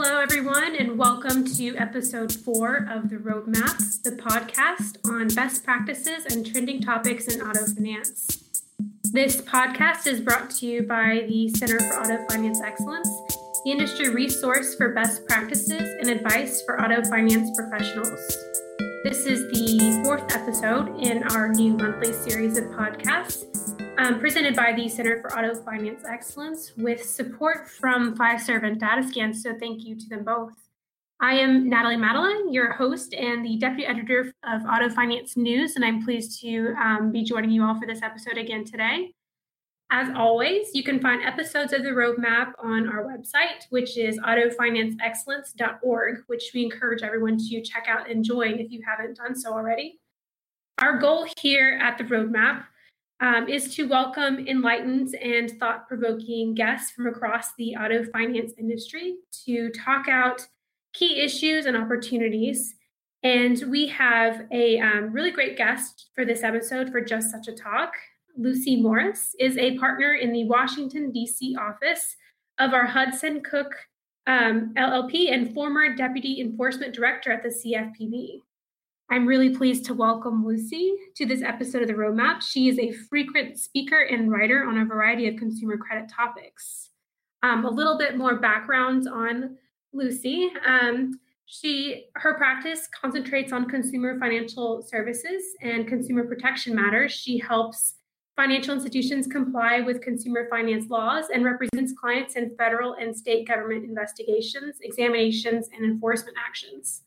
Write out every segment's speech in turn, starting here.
Hello, everyone, and welcome to episode four of The Roadmap, the podcast on best practices and trending topics in auto finance. This podcast is brought to you by the Center for Auto Finance Excellence, the industry resource for best practices and advice for auto finance professionals. This is the fourth episode in our new monthly series of podcasts um, presented by the Center for Auto Finance Excellence with support from Fiserv and Datascan. So thank you to them both. I am Natalie Madeline, your host and the deputy editor of Auto Finance News, and I'm pleased to um, be joining you all for this episode again today. As always, you can find episodes of the roadmap on our website, which is autofinanceexcellence.org, which we encourage everyone to check out and join if you haven't done so already. Our goal here at the roadmap um, is to welcome enlightened and thought provoking guests from across the auto finance industry to talk out key issues and opportunities. And we have a um, really great guest for this episode for just such a talk. Lucy Morris is a partner in the Washington, D.C. office of our Hudson Cook um, LLP and former deputy enforcement director at the CFPB. I'm really pleased to welcome Lucy to this episode of the Roadmap. She is a frequent speaker and writer on a variety of consumer credit topics. Um, a little bit more background on Lucy. Um, she her practice concentrates on consumer financial services and consumer protection matters. She helps financial institutions comply with consumer finance laws and represents clients in federal and state government investigations, examinations, and enforcement actions.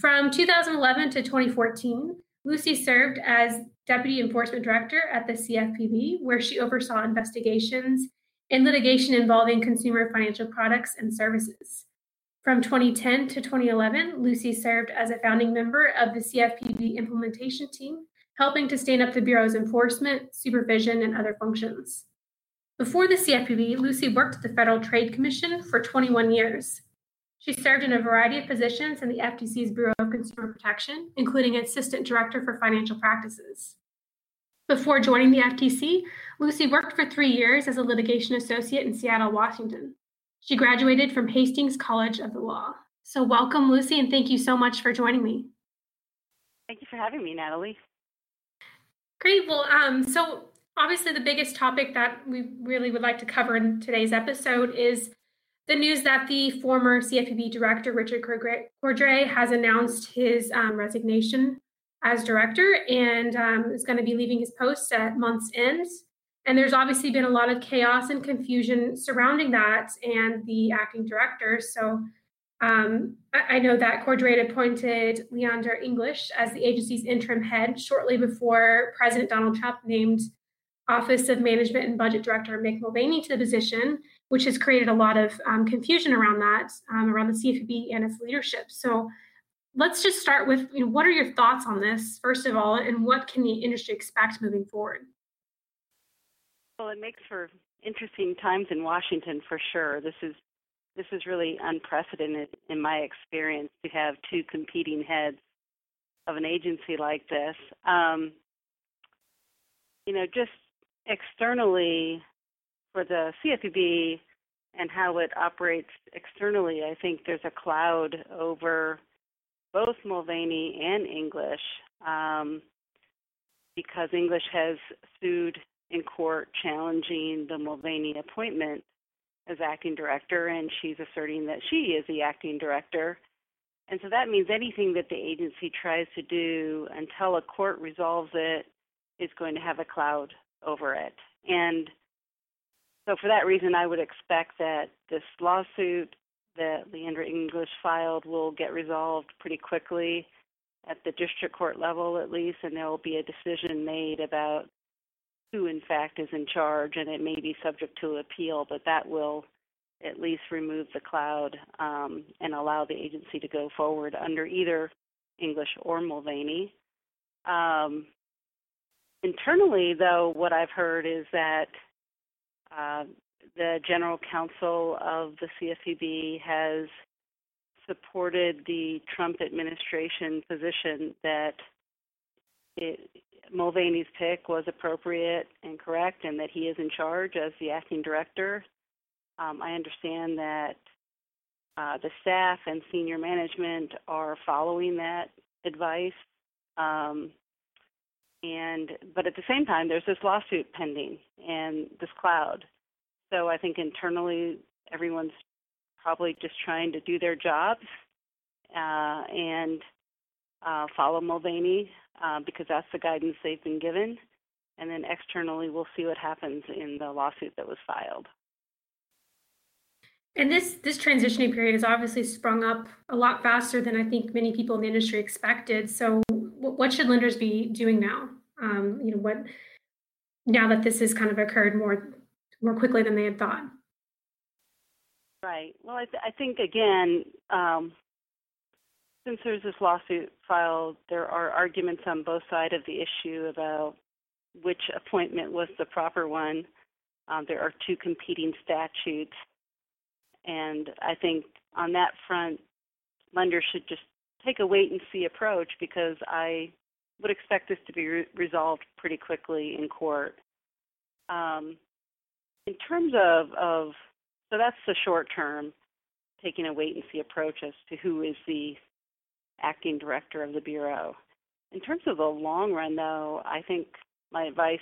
From 2011 to 2014, Lucy served as Deputy Enforcement Director at the CFPB, where she oversaw investigations and litigation involving consumer financial products and services. From 2010 to 2011, Lucy served as a founding member of the CFPB implementation team, helping to stand up the Bureau's enforcement, supervision, and other functions. Before the CFPB, Lucy worked at the Federal Trade Commission for 21 years. She served in a variety of positions in the FTC's Bureau of Consumer Protection, including Assistant Director for Financial Practices. Before joining the FTC, Lucy worked for three years as a litigation associate in Seattle, Washington. She graduated from Hastings College of the Law. So, welcome, Lucy, and thank you so much for joining me. Thank you for having me, Natalie. Great. Well, um, so obviously, the biggest topic that we really would like to cover in today's episode is the news that the former CFPB director, Richard Cordray, has announced his um, resignation as director and um, is going to be leaving his post at month's end. And there's obviously been a lot of chaos and confusion surrounding that and the acting director. So um, I, I, know that Cordray appointed Leandra English as the agency's interim head shortly before President Donald Trump named Office of Management and Budget Director Mick Mulvaney to the position which has created a lot of um, confusion around that, um, around the CFPB and its leadership. So let's just start with you know, what are your thoughts on this, first of all, and what can the industry expect moving forward? Well, it makes for interesting times in Washington for sure. This is this is really unprecedented in my experience to have two competing heads of an agency like this. Um, you know, just externally, for the CFPB and how it operates externally, I think there's a cloud over both Mulvaney and English um, because English has sued in court challenging the Mulvaney appointment as acting director, and she's asserting that she is the acting director. And so that means anything that the agency tries to do until a court resolves it is going to have a cloud over it. And so for that reason, I would expect that this lawsuit that Leandra English filed will get resolved pretty quickly at the district court level, at least, and there will be a decision made about who, in fact, is in charge, and it may be subject to appeal, but that will at least remove the cloud um, and allow the agency to go forward under either English or Mulvaney. Um, internally, though, what I've heard is that uh, the general counsel of the CFPB has supported the Trump administration position that it, Mulvaney's pick was appropriate and correct, and that he is in charge as the acting director. Um, I understand that uh, the staff and senior management are following that advice. Um, and but at the same time, there's this lawsuit pending and this cloud. So I think internally, everyone's probably just trying to do their jobs uh, and uh, follow Mulvaney uh, because that's the guidance they've been given. And then externally, we'll see what happens in the lawsuit that was filed. And this this transitioning period has obviously sprung up a lot faster than I think many people in the industry expected. So, what should lenders be doing now? Um, you know, what now that this has kind of occurred more more quickly than they had thought. Right. Well, I, th- I think again, um, since there's this lawsuit filed, there are arguments on both sides of the issue about which appointment was the proper one. Um, there are two competing statutes and I think on that front, lenders should just take a wait and see approach because I would expect this to be re- resolved pretty quickly in court. Um, in terms of, of, so that's the short term, taking a wait and see approach as to who is the acting director of the Bureau. In terms of the long run, though, I think my advice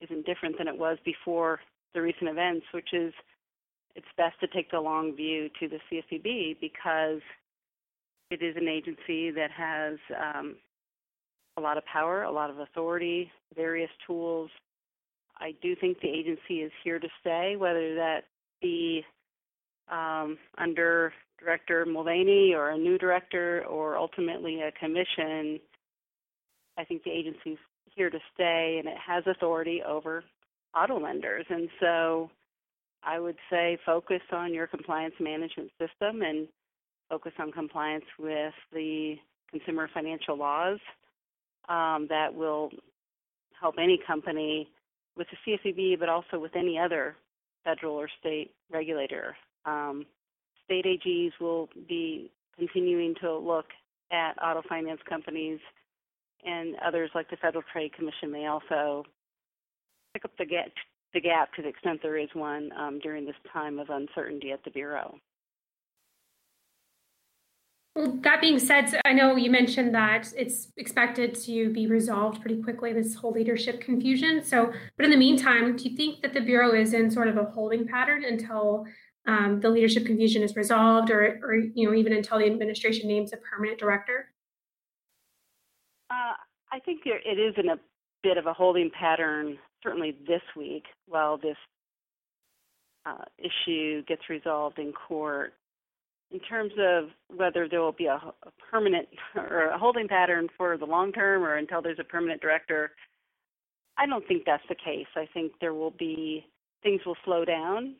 isn't different than it was before the recent events, which is it's best to take the long view to the CFPB because it is an agency that has um, a lot of power, a lot of authority, various tools. I do think the agency is here to stay, whether that be um, under Director Mulvaney or a new director or ultimately a commission. I think the agency is here to stay and it has authority over auto lenders. And so I would say focus on your compliance management system and focus on compliance with the consumer financial laws um, that will help any company with the CFPB, but also with any other federal or state regulator. Um, state AGs will be continuing to look at auto finance companies, and others like the Federal Trade Commission may also pick up the get the gap to the extent there is one um, during this time of uncertainty at the Bureau. Well, that being said, I know you mentioned that it's expected to be resolved pretty quickly, this whole leadership confusion. So, but in the meantime, do you think that the Bureau is in sort of a holding pattern until um, the leadership confusion is resolved or, or, you know, even until the administration names a permanent director? Uh, I think it is in a bit of a holding pattern certainly this week while this uh, issue gets resolved in court. In terms of whether there will be a, a permanent or a holding pattern for the long term or until there's a permanent director, I don't think that's the case. I think there will be things will slow down.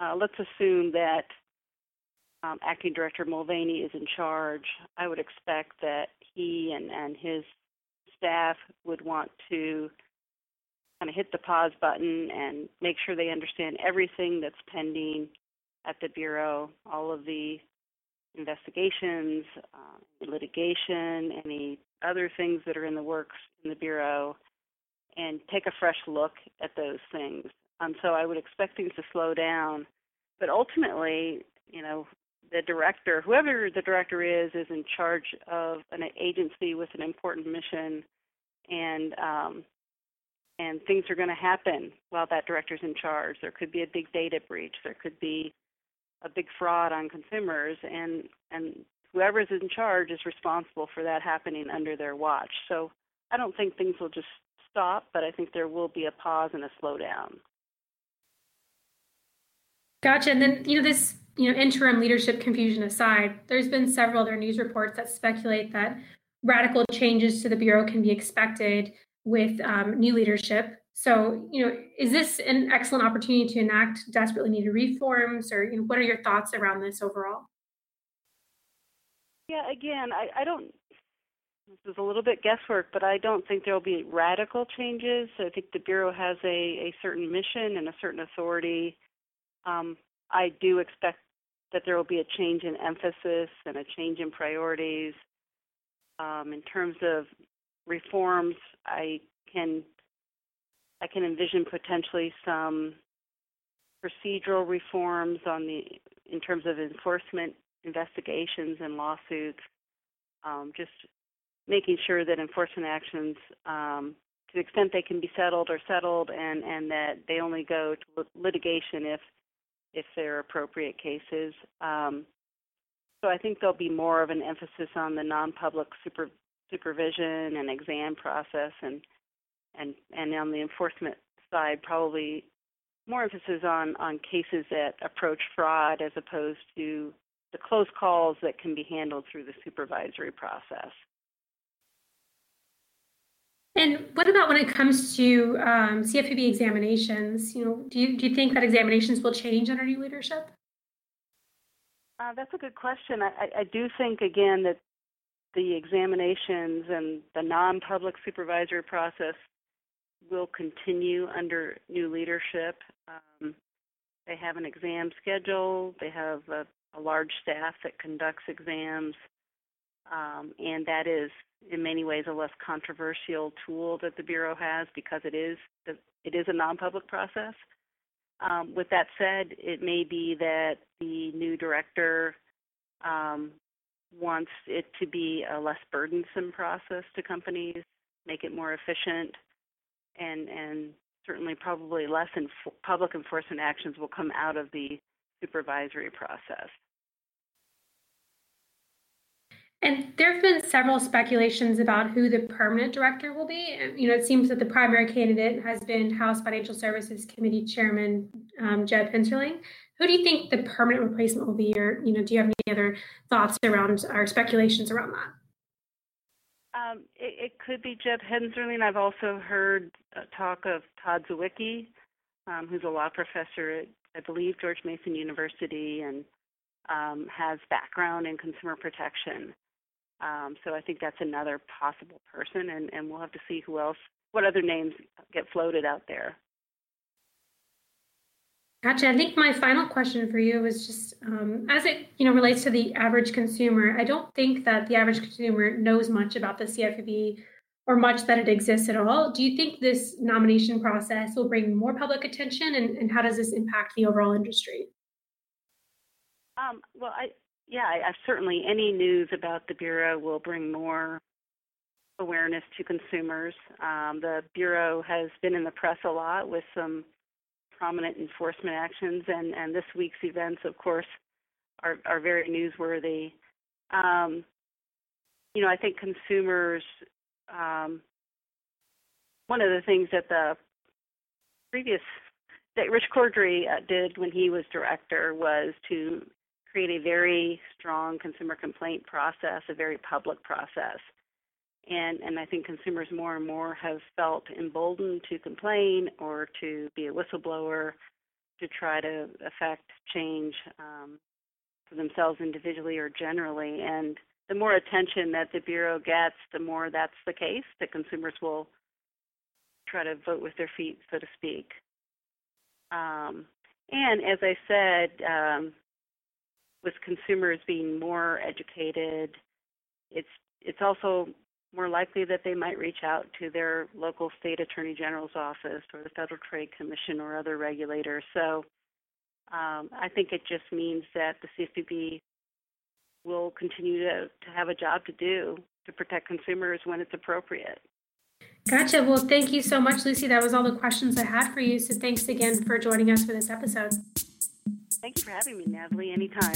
Uh, let's assume that um, acting director Mulvaney is in charge. I would expect that he and, and his staff would want to kind of hit the pause button and make sure they understand everything that's pending at the Bureau, all of the investigations, uh, litigation, any other things that are in the works in the Bureau, and take a fresh look at those things. Um, so I would expect things to slow down. But ultimately, you know, the director, whoever the director is, is in charge of an agency with an important mission, and um, and things are going to happen while that director's in charge. There could be a big data breach. There could be a big fraud on consumers, and and whoever is in charge is responsible for that happening under their watch. So I don't think things will just stop, but I think there will be a pause and a slowdown. Gotcha. And then you know this you know interim leadership confusion aside, there's been several other news reports that speculate that radical changes to the bureau can be expected with um, new leadership. So, you know, is this an excellent opportunity to enact desperately needed reforms, or you know, what are your thoughts around this overall? Yeah, again, I, I don't. This is a little bit guesswork, but I don't think there will be radical changes. I think the bureau has a, a certain mission and a certain authority. Um, I do expect that there will be a change in emphasis and a change in priorities. Um, in terms of reforms, I can I can envision potentially some procedural reforms on the in terms of enforcement investigations and lawsuits, um, just making sure that enforcement actions, um, to the extent they can be settled, are settled, and, and that they only go to litigation if if they're appropriate cases. Um, so I think there'll be more of an emphasis on the non-public super, supervision and exam process, and and and on the enforcement side, probably more emphasis on on cases that approach fraud as opposed to the close calls that can be handled through the supervisory process. And what about when it comes to um, CFPB examinations? You know, do you do you think that examinations will change under new leadership? Uh, that's a good question. I, I do think again that the examinations and the non-public supervisory process will continue under new leadership. Um, they have an exam schedule. They have a, a large staff that conducts exams, um, and that is in many ways a less controversial tool that the bureau has because it is it is a non-public process. Um, with that said, it may be that the new director um, wants it to be a less burdensome process to companies, make it more efficient, and and certainly probably less public enforcement actions will come out of the supervisory process. And there have been several speculations about who the permanent director will be. You know, it seems that the primary candidate has been House Financial Services Committee Chairman um, Jeb Hensarling. Who do you think the permanent replacement will be, or you know, do you have any other thoughts around or speculations around that? Um, it, it, could be Jeb Hensarling. I've also heard uh, talk of Todd Zywicki, um, who's a law professor at, I believe, George Mason University, and um, has background in consumer protection. Um, so I think that's another possible person, and, and we'll have to see who else, what other names get floated out there. Gotcha. I think my final question for you is just um, as it you know relates to the average consumer. I don't think that the average consumer knows much about the CFPB or much that it exists at all. Do you think this nomination process will bring more public attention, and, and how does this impact the overall industry? Um, well, I yeah, I, I certainly any news about the bureau will bring more awareness to consumers. Um, the bureau has been in the press a lot with some prominent enforcement actions, and and this week's events, of course, are are very newsworthy. Um, you know, I think consumers. Um, one of the things that the previous that Rich Cordray uh, did when he was director was to create a very strong consumer complaint process, a very public process. And, and I think consumers more and more have felt emboldened to complain or to be a whistleblower to try to affect change um, for themselves individually or generally. And the more attention that the Bureau gets, the more that's the case, that consumers will try to vote with their feet, so to speak. Um, and as I said, um, with consumers being more educated, it's it's also more likely that they might reach out to their local state attorney general's office or the Federal Trade Commission or other regulators. So um, I think it just means that the CFPB will continue to, to have a job to do to protect consumers when it's appropriate. Gotcha. Well, thank you so much, Lucy. That was all the questions I had for you. So thanks again for joining us for this episode. Thank you for having me, Natalie. Anytime.